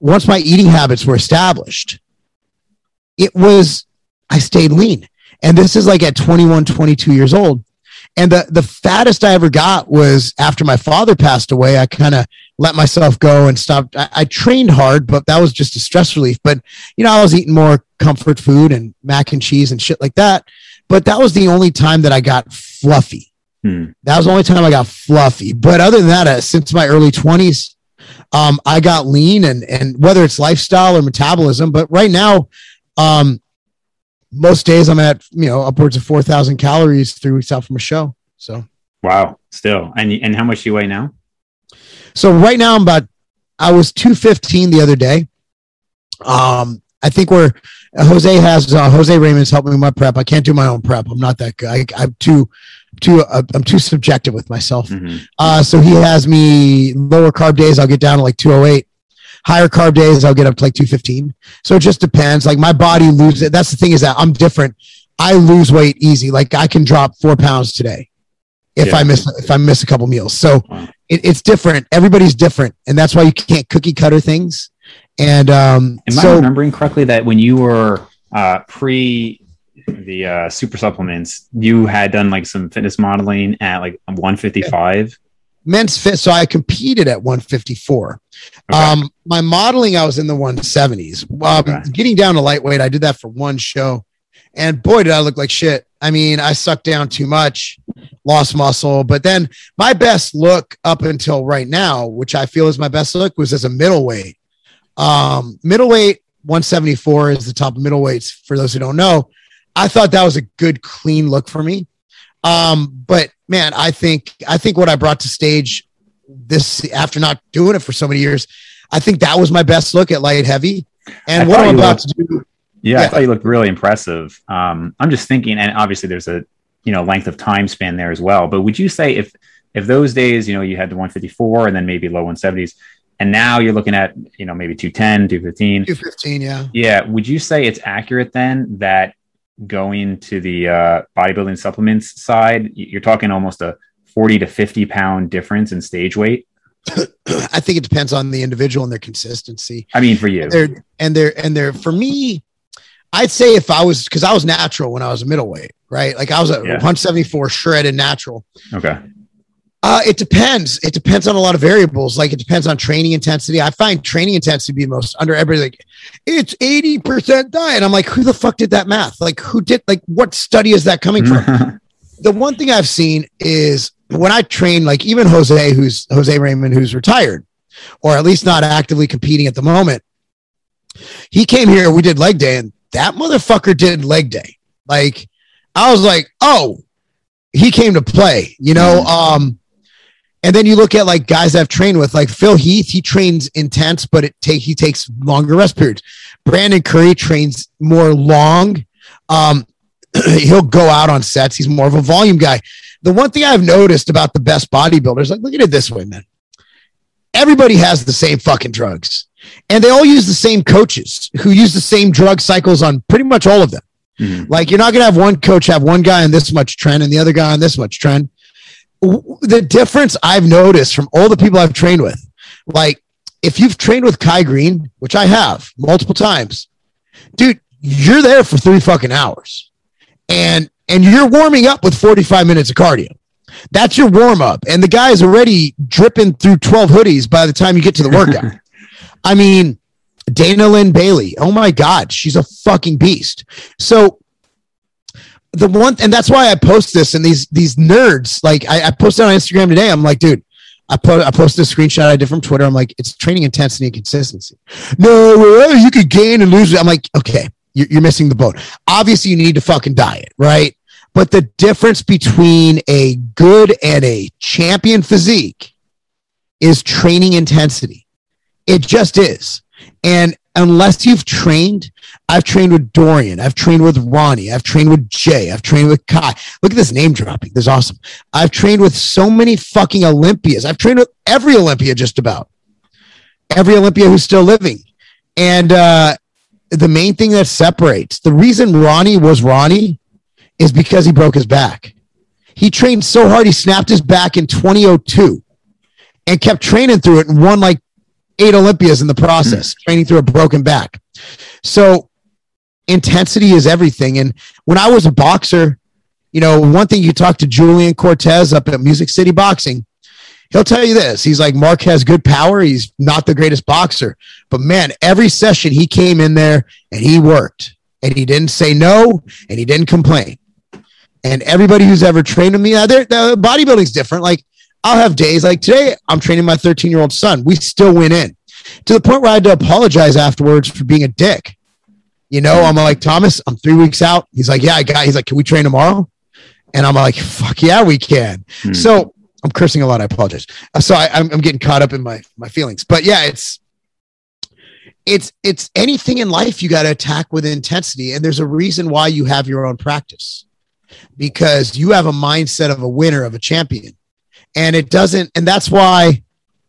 once my eating habits were established, it was, I stayed lean. And this is like at 21, 22 years old. And the, the fattest I ever got was after my father passed away. I kind of let myself go and stopped. I, I, trained hard, but that was just a stress relief. But, you know, I was eating more comfort food and mac and cheese and shit like that. But that was the only time that I got fluffy. Hmm. That was the only time I got fluffy. But other than that, uh, since my early 20s, um, I got lean and and whether it's lifestyle or metabolism, but right now, um, most days I'm at you know upwards of four thousand calories three weeks out from a show. So wow, still and and how much do you weigh now? So right now I'm about I was two fifteen the other day. Um, I think we're Jose has uh, Jose Raymond's helping me with my prep. I can't do my own prep. I'm not that good. I, I'm too too uh, I'm too subjective with myself. Mm-hmm. Uh, so he has me lower carb days. I'll get down to like 208. Higher carb days, I'll get up to like 215. So it just depends. Like my body loses. That's the thing is that I'm different. I lose weight easy. Like I can drop four pounds today if yeah. I miss if I miss a couple meals. So wow. it, it's different. Everybody's different, and that's why you can't cookie cutter things. And um, am so, I remembering correctly that when you were uh, pre the uh, super supplements, you had done like some fitness modeling at like 155. Men's fit. So I competed at 154. Okay. Um, my modeling, I was in the 170s. Um, okay. Getting down to lightweight, I did that for one show. And boy, did I look like shit. I mean, I sucked down too much, lost muscle. But then my best look up until right now, which I feel is my best look, was as a middleweight. Um, middleweight 174 is the top of middleweights for those who don't know. I thought that was a good, clean look for me. Um, but man, I think I think what I brought to stage this after not doing it for so many years, I think that was my best look at light heavy. And I what I'm about looked, to do. Yeah, yeah, I thought you looked really impressive. Um, I'm just thinking, and obviously there's a you know length of time span there as well. But would you say if if those days, you know, you had the 154 and then maybe low 170s, and now you're looking at you know maybe 210 215 215 yeah yeah would you say it's accurate then that going to the uh, bodybuilding supplements side, you're talking almost a 40 to 50 pound difference in stage weight. I think it depends on the individual and their consistency. I mean, for you, and they're and they're and they're for me. I'd say if I was because I was natural when I was a middleweight, right? Like I was a yeah. 174 shredded natural. Okay. Uh, it depends. It depends on a lot of variables. Like it depends on training intensity. I find training intensity to be most under everything. Like, it's 80% diet. I'm like, who the fuck did that math? Like who did like what study is that coming from? the one thing I've seen is when I train, like even Jose, who's Jose Raymond, who's retired, or at least not actively competing at the moment. He came here, we did leg day, and that motherfucker did leg day. Like, I was like, oh, he came to play, you know. Mm. Um, and then you look at like guys I've trained with, like Phil Heath, he trains intense, but it take he takes longer rest periods. Brandon Curry trains more long. Um, he'll go out on sets. He's more of a volume guy. The one thing I've noticed about the best bodybuilders, like look at it this way, man. Everybody has the same fucking drugs, and they all use the same coaches who use the same drug cycles on pretty much all of them. Mm-hmm. Like you're not gonna have one coach have one guy on this much tren and the other guy on this much tren the difference I've noticed from all the people I've trained with, like if you've trained with Kai Greene, which I have multiple times, dude, you're there for three fucking hours. And and you're warming up with 45 minutes of cardio. That's your warm up. And the guy is already dripping through 12 hoodies by the time you get to the workout. I mean, Dana Lynn Bailey. Oh my God, she's a fucking beast. So the one, and that's why I post this. And these these nerds, like I, I posted on Instagram today. I'm like, dude, I put I posted a screenshot I did from Twitter. I'm like, it's training intensity and consistency. No, you could gain and lose. I'm like, okay, you're, you're missing the boat. Obviously, you need to fucking diet, right? But the difference between a good and a champion physique is training intensity. It just is. And unless you've trained, I've trained with Dorian, I've trained with Ronnie, I've trained with Jay, I've trained with Kai. Look at this name dropping. This is awesome. I've trained with so many fucking Olympias. I've trained with every Olympia just about. Every Olympia who's still living. And uh, the main thing that separates the reason Ronnie was Ronnie is because he broke his back. He trained so hard, he snapped his back in 2002 and kept training through it and won like eight Olympias in the process, mm. training through a broken back. So intensity is everything. And when I was a boxer, you know, one thing you talk to Julian Cortez up at Music City Boxing, he'll tell you this. He's like, Marc has good power. He's not the greatest boxer. But man, every session he came in there and he worked and he didn't say no and he didn't complain. And everybody who's ever trained with me, uh, the bodybuilding's different. Like I'll have days like today, I'm training my 13 year old son. We still went in to the point where I had to apologize afterwards for being a dick. You know, I'm like, Thomas, I'm three weeks out. He's like, yeah, I got, he's like, can we train tomorrow? And I'm like, fuck yeah, we can. Hmm. So I'm cursing a lot. I apologize. Uh, so I, I'm, I'm getting caught up in my, my feelings, but yeah, it's, it's, it's anything in life you got to attack with intensity. And there's a reason why you have your own practice because you have a mindset of a winner, of a champion and it doesn't and that's why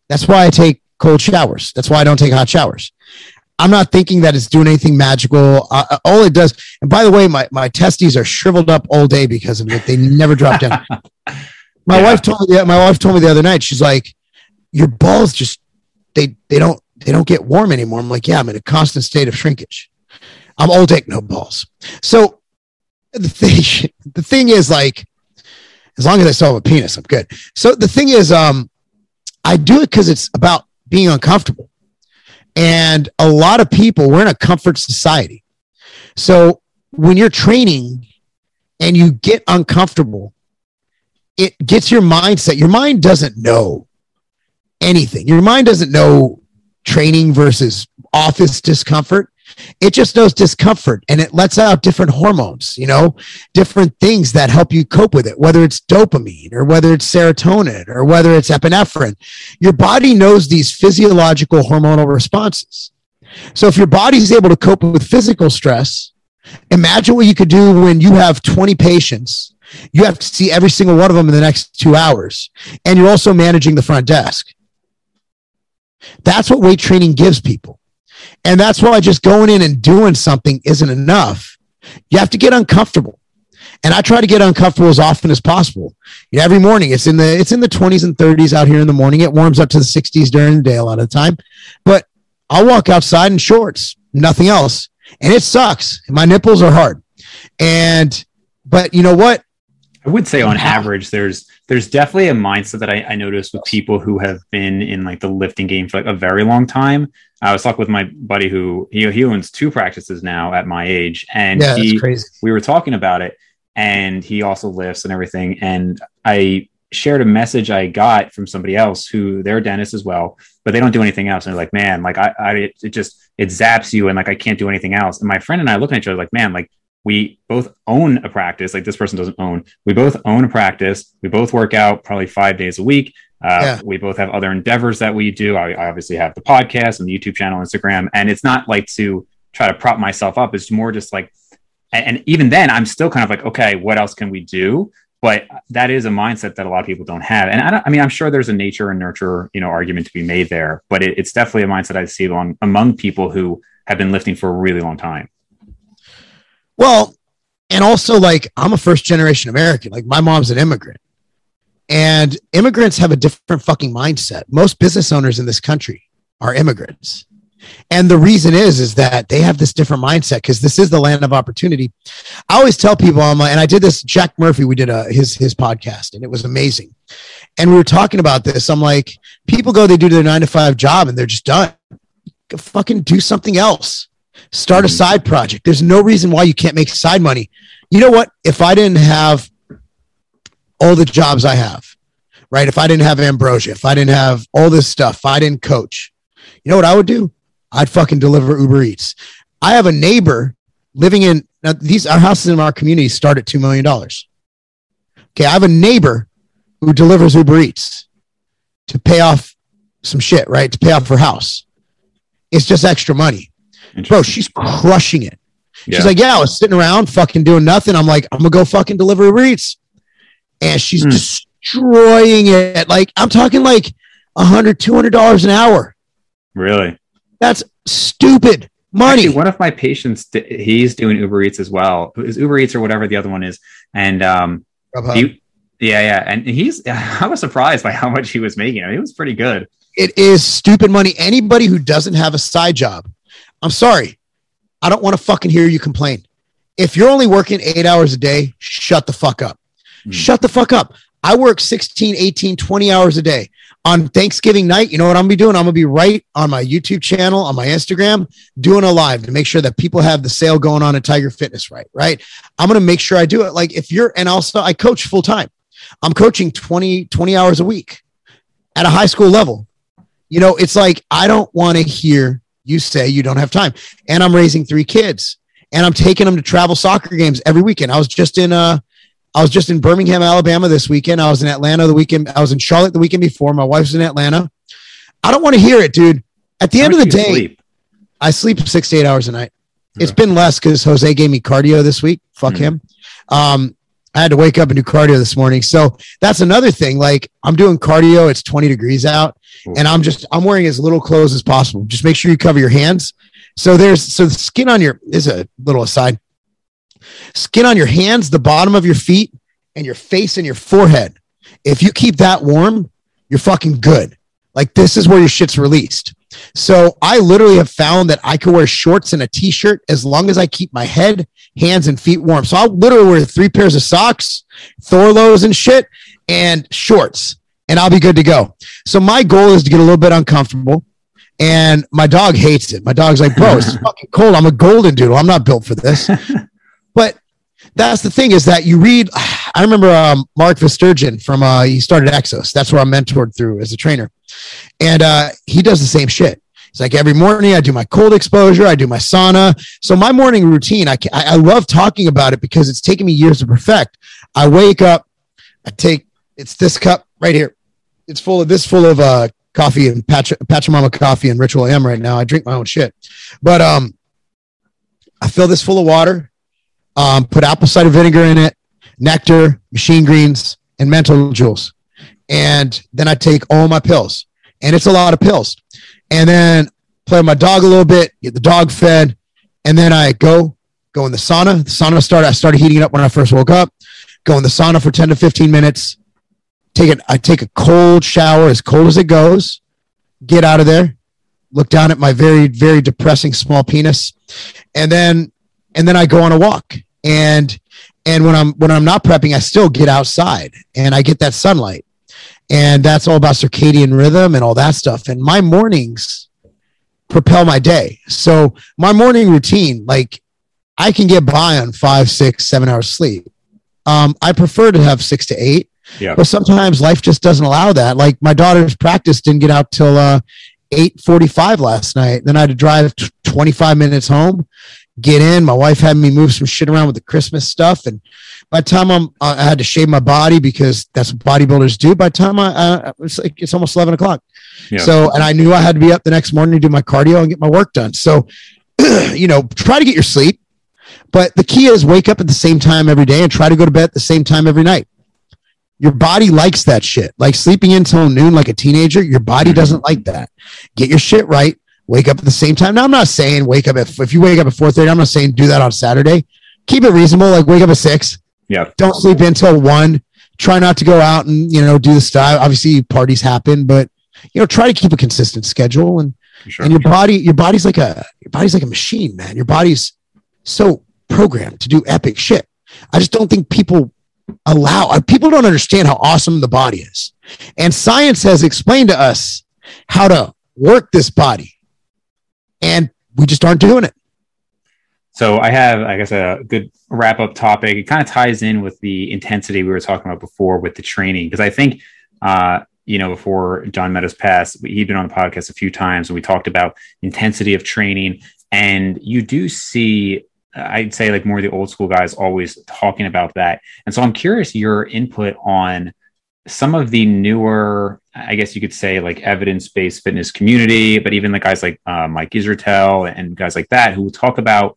that's why i take cold showers. That's why i don't take hot showers. I'm not thinking that it's doing anything magical. Uh, uh all it does and by the way my, my testes are shriveled up all day because of it. They never drop down. My yeah. wife told me my wife told me the other night she's like your balls just they they don't they don't get warm anymore. I'm like yeah i'm in a constant state of shrinkage. I'm all dick no balls. So the thing the thing is like as long as I still have a penis, I'm good. So the thing is, um, I do it because it's about being uncomfortable. And a lot of people, we're in a comfort society. So when you're training and you get uncomfortable, it gets your mindset. Your mind doesn't know anything. Your mind doesn't know training versus office discomfort it just knows discomfort and it lets out different hormones, you know, different things that help you cope with it, whether it's dopamine or whether it's serotonin or whether it's epinephrine. Your body knows these physiological hormonal responses. So if your body is able to cope with physical stress, imagine what you could do when you have 20 patients. You have to see every single one of them in the next two hours, and you're also managing the front desk. That's what weight training gives people. And that's why just going in and doing something isn't enough. You have to get uncomfortable. And I try to get uncomfortable as often as possible. You know, every morning it's in the it's in the 20s and 30s out here in the morning. It warms up to the 60s during the day a lot of the time. But I'll walk outside in shorts, nothing else. And it sucks. My nipples are hard. And but you know what? I would say on average, there's there's definitely a mindset that I, I noticed with people who have been in like the lifting game for like a very long time. I was talking with my buddy who he, he owns two practices now at my age, and yeah, he we were talking about it, and he also lifts and everything. And I shared a message I got from somebody else who they're a dentist as well, but they don't do anything else. And they're like, man, like I, I it, it just it zaps you, and like I can't do anything else. And my friend and I looking at each other like, man, like we both own a practice like this person doesn't own. We both own a practice. We both work out probably five days a week. Uh, yeah. we both have other endeavors that we do. I, I, obviously have the podcast and the youtube channel instagram and it's not like to try to prop myself up. It's more just like and, and even then i'm still kind of like okay what else can we do? But that is a mindset that a lot of people don't have. And i, I mean i'm sure there's a nature and nurture you know argument to be made there but it, it's definitely a mindset i see among, among people who have been lifting for a really long time well, and also like I'm a first generation American. Like my mom's an immigrant. And immigrants have a different fucking mindset. Most business owners in this country are immigrants. And the reason is, is that they have this different mindset because this is the land of opportunity. I always tell people, I'm like, and I did this, Jack Murphy, we did a, his, his podcast and it was amazing. And we were talking about this. I'm like, people go, they do their nine to five job and they're just done. Fucking do something else. Start a mm-hmm. side project. There's no reason why you can't make side money. you know what? If I didn't have all the jobs I have, right? If I didn't have ambrosia, if I didn't have all this stuff, if I didn't coach, you know what I would do? I'd fucking deliver Uber Eats. I have a neighbor living in now these our houses in our community start at two million dollars. Okay, I have a neighbor who delivers Uber Eats to pay off some shit, right? To pay off her house. It's just extra money. Bro, she's crushing it. Yeah. She's like, Yeah, I was sitting around fucking doing nothing. I'm like, I'm gonna go fucking deliver Uber Eats. And she's mm. destroying it. Like, I'm talking like a hundred, two hundred dollars an hour. Really? That's stupid money. Actually, one of my patients, he's doing Uber Eats as well. Is Uber Eats or whatever the other one is, and um, he, yeah, yeah, and he's. I was surprised by how much he was making. I mean, it was pretty good. It is stupid money. Anybody who doesn't have a side job, I'm sorry, I don't want to fucking hear you complain. If you're only working eight hours a day, shut the fuck up. Mm. Shut the fuck up. I work 16, 18, 20 hours a day on Thanksgiving night, you know what I'm gonna be doing? I'm gonna be right on my YouTube channel, on my Instagram, doing a live to make sure that people have the sale going on at Tiger Fitness, right? Right. I'm gonna make sure I do it. Like if you're, and also I coach full time. I'm coaching 20, 20 hours a week at a high school level. You know, it's like I don't want to hear you say you don't have time. And I'm raising three kids and I'm taking them to travel soccer games every weekend. I was just in uh I was just in Birmingham, Alabama this weekend. I was in Atlanta the weekend. I was in Charlotte the weekend before. My wife's in Atlanta. I don't want to hear it, dude. At the How end of the day, sleep? I sleep six to eight hours a night. Yeah. It's been less because Jose gave me cardio this week. Fuck mm-hmm. him. Um, I had to wake up and do cardio this morning. So that's another thing. Like I'm doing cardio. It's 20 degrees out and I'm just, I'm wearing as little clothes as possible. Just make sure you cover your hands. So there's, so the skin on your, is a little aside skin on your hands, the bottom of your feet, and your face and your forehead. If you keep that warm, you're fucking good. Like this is where your shit's released. So I literally have found that I can wear shorts and a t-shirt as long as I keep my head, hands, and feet warm. So I'll literally wear three pairs of socks, Thorlos and shit, and shorts, and I'll be good to go. So my goal is to get a little bit uncomfortable. And my dog hates it. My dog's like, bro, it's fucking cold. I'm a golden doodle. I'm not built for this. But that's the thing is that you read. I remember um, Mark Verstegen from uh, he started Exos. That's where I'm mentored through as a trainer, and uh, he does the same shit. It's like every morning I do my cold exposure, I do my sauna. So my morning routine, I I love talking about it because it's taken me years to perfect. I wake up, I take it's this cup right here. It's full of this full of uh, coffee and Pachamama coffee and Ritual M right now. I drink my own shit, but um, I fill this full of water um, put apple cider vinegar in it, nectar, machine greens, and mental jewels. And then I take all my pills. And it's a lot of pills. And then play with my dog a little bit, get the dog fed. And then I go, go in the sauna. The sauna started, I started heating it up when I first woke up. Go in the sauna for 10 to 15 minutes. Take it, I take a cold shower, as cold as it goes. Get out of there. Look down at my very, very depressing small penis. And then and then I go on a walk and and when i'm when i'm not prepping i still get outside and i get that sunlight. And that's all about circadian rhythm and all that stuff. And my mornings propel my day. So my morning routine like i can get by on five six seven hours sleep. Um, i prefer to have six to eight yeah. but sometimes life just doesn't allow that. Like my daughter's practice didn't get out till uh, 8.45 last night. Then i had to drive t- 25 minutes home get in. My wife had me move some shit around with the Christmas stuff, and by the time I'm, I had to shave my body because that's what bodybuilders do. By the time I, uh, it's like it's almost eleven o'clock. Yeah. So, and I knew I had to be up the next morning to do my cardio and get my work done. So, you know, try to get your sleep, but the key is wake up at the same time every day and try to go to bed at the same time every night. Your body likes that shit. Like sleeping until noon like a teenager, your body doesn't like that. Get your shit right wake up at the same time. Now, I'm not saying wake up at, if you wake up at 4.30, I'm not saying do that on Saturday. Keep it reasonable. Like wake up at six. Yeah. Don't sleep until one. Try not to go out and, you know, do the stuff. Obviously parties happen, but you know, try to keep a consistent schedule and, sure. and your body, your body's like a, your body's like a machine, man. Your body's so programmed to do epic shit. I just don't think people allow, uh, people don't understand how awesome the body is. And science has explained to us how to work this body and we just aren't doing it. So I have, I guess, a good wrap up topic. It kind of ties in with the intensity we were talking about before with the training, because I think, uh, you know, before John Meadows passed, he'd been on the podcast a few times and we talked about intensity of training. And you do see, I'd say, like more of the old school guys always talking about that. And so I'm curious your input on some of the newer, I guess you could say, like evidence based fitness community, but even the guys like uh, Mike Israetel and guys like that who talk about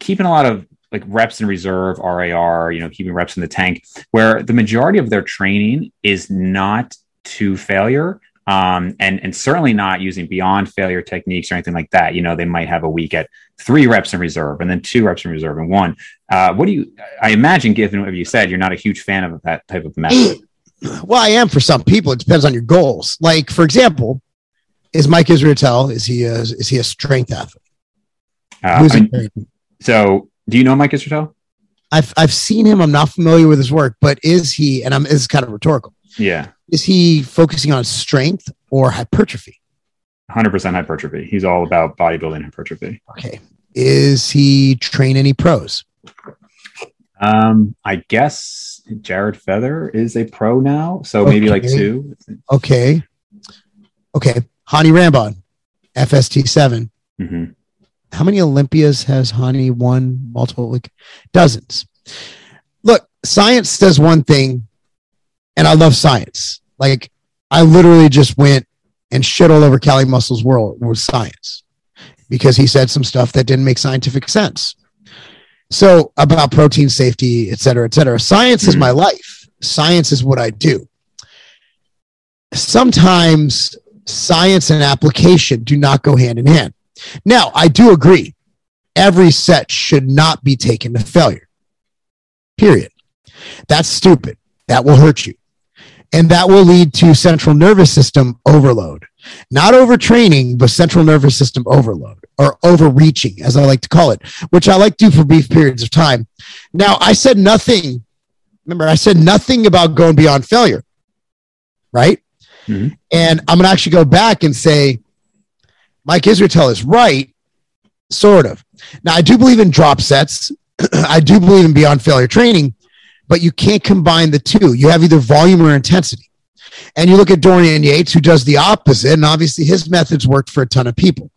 keeping a lot of like reps in reserve, RIR, you know, keeping reps in the tank, where the majority of their training is not to failure. Um, and and certainly not using beyond failure techniques or anything like that. You know, they might have a week at three reps in reserve and then two reps in reserve and one. Uh, what do you? I imagine, given what you said, you're not a huge fan of that type of method. Well, I am for some people. It depends on your goals. Like, for example, is Mike Israetel is he a, is he a strength athlete? Uh, I mean, so, do you know Mike Israetel? I've I've seen him. I'm not familiar with his work, but is he? And I'm this is kind of rhetorical. Yeah. Is he focusing on strength or hypertrophy? 100% hypertrophy. He's all about bodybuilding hypertrophy. Okay. Is he train any pros? Um, I guess Jared Feather is a pro now, so okay. maybe like two. Okay. Okay. Hany Rambod, FST 7 mm-hmm how many Olympias has Hany won? Multiple, like dozens. Look, science does one thing, and I love science. Like I literally just went and shit all over Cali Muscle's world with science because he said some stuff that didn't make scientific sense. So about protein safety, et cetera, et cetera. Science mm-hmm. is my life. Science is what I do. Sometimes science and application do not go hand in hand. Now, I do agree. Every set should not be taken to failure. Period. That's stupid. That will hurt you. And that will lead to central nervous system overload. Not overtraining, but central nervous system overload or overreaching, as I like to call it, which I like to do for brief periods of time. Now, I said nothing. Remember, I said nothing about going beyond failure, right? Mm-hmm. And I'm going to actually go back and say, Mike Israetel is right, sort of. Now, I do believe in drop sets. I do believe in beyond failure training, but you can't combine the two. You have either volume or intensity. And you look at Dorian Yates, who does the opposite, and obviously his methods worked for a ton of people.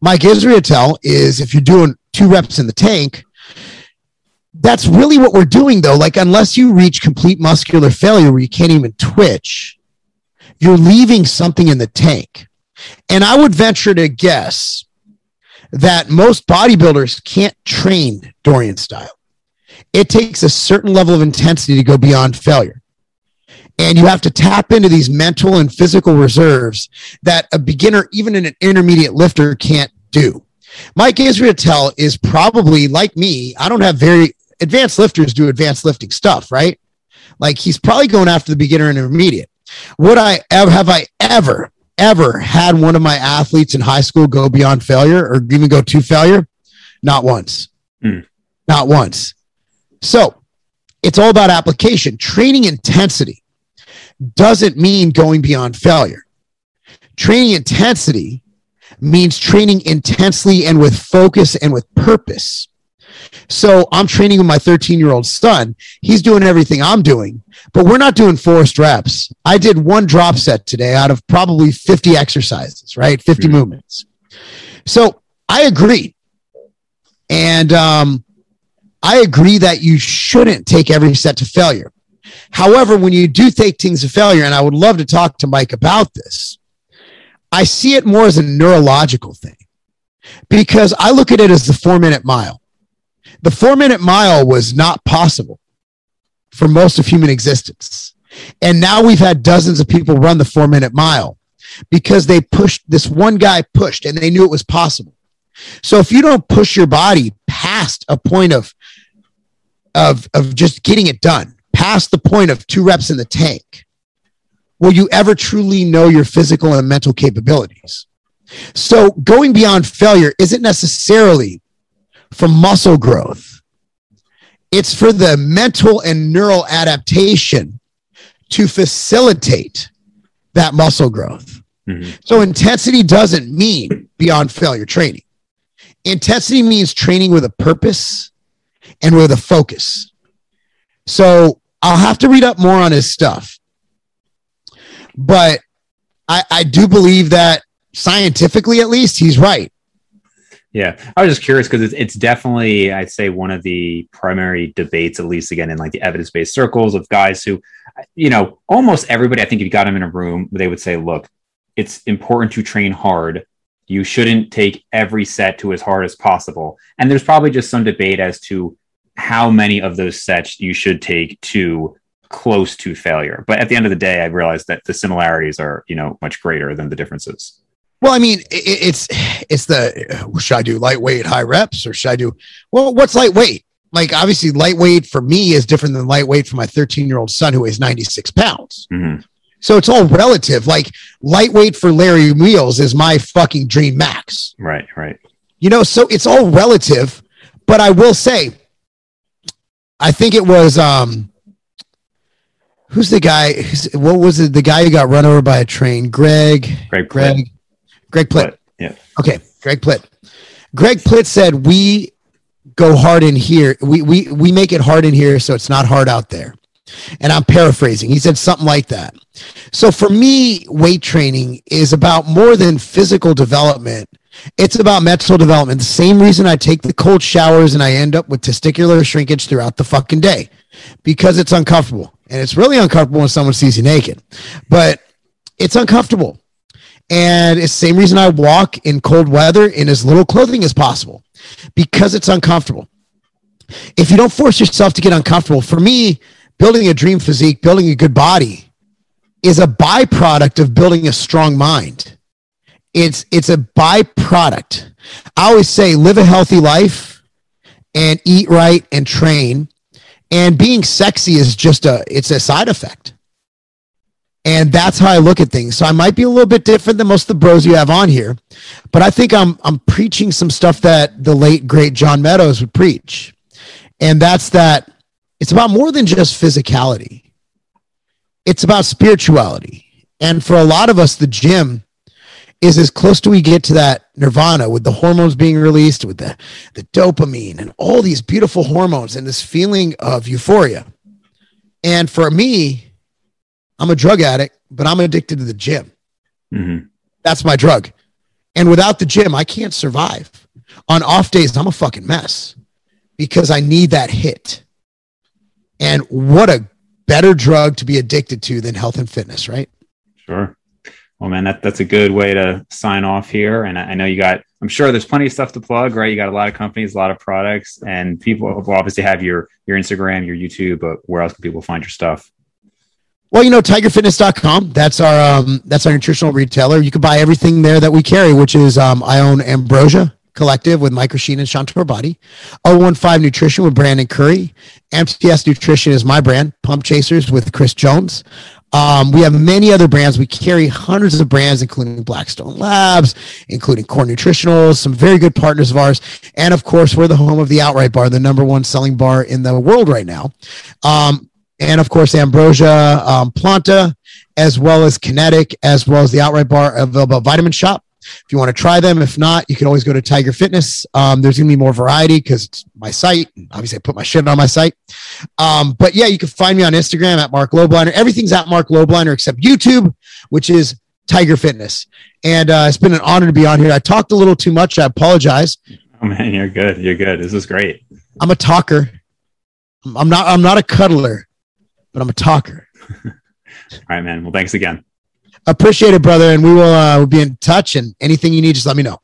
Mike Israetel is if you're doing two reps in the tank, that's really what we're doing though. Like, unless you reach complete muscular failure where you can't even twitch, you're leaving something in the tank. And I would venture to guess that most bodybuilders can't train Dorian style. It takes a certain level of intensity to go beyond failure. And you have to tap into these mental and physical reserves that a beginner, even an intermediate lifter, can't do. Mike Israetel is probably like me. I don't have very advanced lifters do advanced lifting stuff, right? Like he's probably going after the beginner and intermediate. Would I ever have I ever ever had one of my athletes in high school go beyond failure or even go to failure? Not once. Mm. Not once. So it's all about application. Training intensity doesn't mean going beyond failure. Training intensity means training intensely and with focus and with purpose. So I'm training with my 13 year old son. He's doing everything I'm doing, but we're not doing forced reps. I did one drop set today out of probably 50 exercises, right? 50 mm-hmm. movements. So I agree. And um, I agree that you shouldn't take every set to failure. However, when you do take things to failure, and I would love to talk to Mike about this, I see it more as a neurological thing because I look at it as the four minute mile. The four minute mile was not possible for most of human existence. And now we've had dozens of people run the four minute mile because they pushed this one guy pushed and they knew it was possible. So if you don't push your body past a point of of of just getting it done, past the point of two reps in the tank, will you ever truly know your physical and mental capabilities? So going beyond failure isn't necessarily for muscle growth. It's for the mental and neural adaptation to facilitate that muscle growth. Mm-hmm. So intensity doesn't mean beyond failure training. intensity means training with a purpose and with a focus. So I'll have to read up more on his stuff. But I, I do believe that scientifically, at least, he's right. Yeah, I was just curious because it's, it's definitely, I'd say, one of the primary debates, at least again in like the evidence based circles of guys who, you know, almost everybody, I think if you got them in a room, they would say, look, it's important to train hard. You shouldn't take every set to as hard as possible. And there's probably just some debate as to how many of those sets you should take to close to failure. But at the end of the day, I realized that the similarities are, you know, much greater than the differences. Well, I mean, it's it's the should I do lightweight high reps or should I do well? What's lightweight? Like obviously, lightweight for me is different than lightweight for my 13 year old son who weighs 96 pounds. Mm-hmm. So it's all relative. Like lightweight for Larry Wheels is my fucking dream max. Right, right. You know, so it's all relative. But I will say, I think it was um who's the guy what was it the guy who got run over by a train? Greg? Greg greg? Greg plitt, plitt. yeah. Okay greg plitt. Greg plitt said we go hard in here. We we we make it hard in here so it's not hard out there. And i'm paraphrasing. He said something like that. So for me weight training is about more than physical development it's about mental development. The same reason I take the cold showers and I end up with testicular shrinkage throughout the fucking day because it's uncomfortable. And it's really uncomfortable when someone sees you naked, but it's uncomfortable. And it's the same reason I walk in cold weather in as little clothing as possible because it's uncomfortable. If you don't force yourself to get uncomfortable, for me, building a dream physique, building a good body is a byproduct of building a strong mind it's it's a byproduct. I always say live a healthy life and eat right and train. And being sexy is just a it's a side effect. And that's how I look at things. So I might be a little bit different than most of the bros you have on here, but I think I'm I'm preaching some stuff that the late great John Meadows would preach. And that's that it's about more than just physicality. It's about spirituality. And for a lot of us the gym is as close to we get to that nirvana with the hormones being released, with the, the dopamine and all these beautiful hormones and this feeling of euphoria. And for me, I'm a drug addict, but I'm addicted to the gym. Mm-hmm. That's my drug. And without the gym, I can't survive. On off days, I'm a fucking mess because I need that hit. And what a better drug to be addicted to than health and fitness, right? Sure. Well, man, that, that's a good way to sign off here. And I, I know you got, I'm sure there's plenty of stuff to plug, right? You got a lot of companies, a lot of products, and people obviously have your your Instagram, your YouTube, but where else can people find your stuff? Well, you know, tigerfitness.com. That's our um, that's our nutritional retailer. You can buy everything there that we carry, which is um, I own Ambrosia Collective with Mike Rashid and Chantor Body, 015 Nutrition with Brandon Curry, MTS Nutrition is my brand, Pump Chasers with Chris Jones. Um, we have many other brands. We carry hundreds of brands, including Blackstone Labs, including Core Nutritionals, some very good partners of ours. And of course, we're the home of the Outright Bar, the number one selling bar in the world right now. Um, and of course, Ambrosia, um, Planta, as well as Kinetic, as well as the Outright Bar available at Vitamin Shoppe. If you want to try them, if not, you can always go to Tiger Fitness. Um, there's going to be more variety because it's my site. Obviously, I put my shit on my site. Um, but yeah, you can find me on Instagram at Marc Lobliner. Everything's at Marc Lobliner except YouTube, which is Tiger Fitness. And uh, it's been an honor to be on here. I talked a little too much. I apologize. Oh man, you're good. You're good. This is great. I'm a talker. I'm not. I'm not a cuddler, but I'm a talker. All right, man. Well, thanks again. Appreciate it, brother. And we will uh, we'll be in touch. And anything you need, just let me know.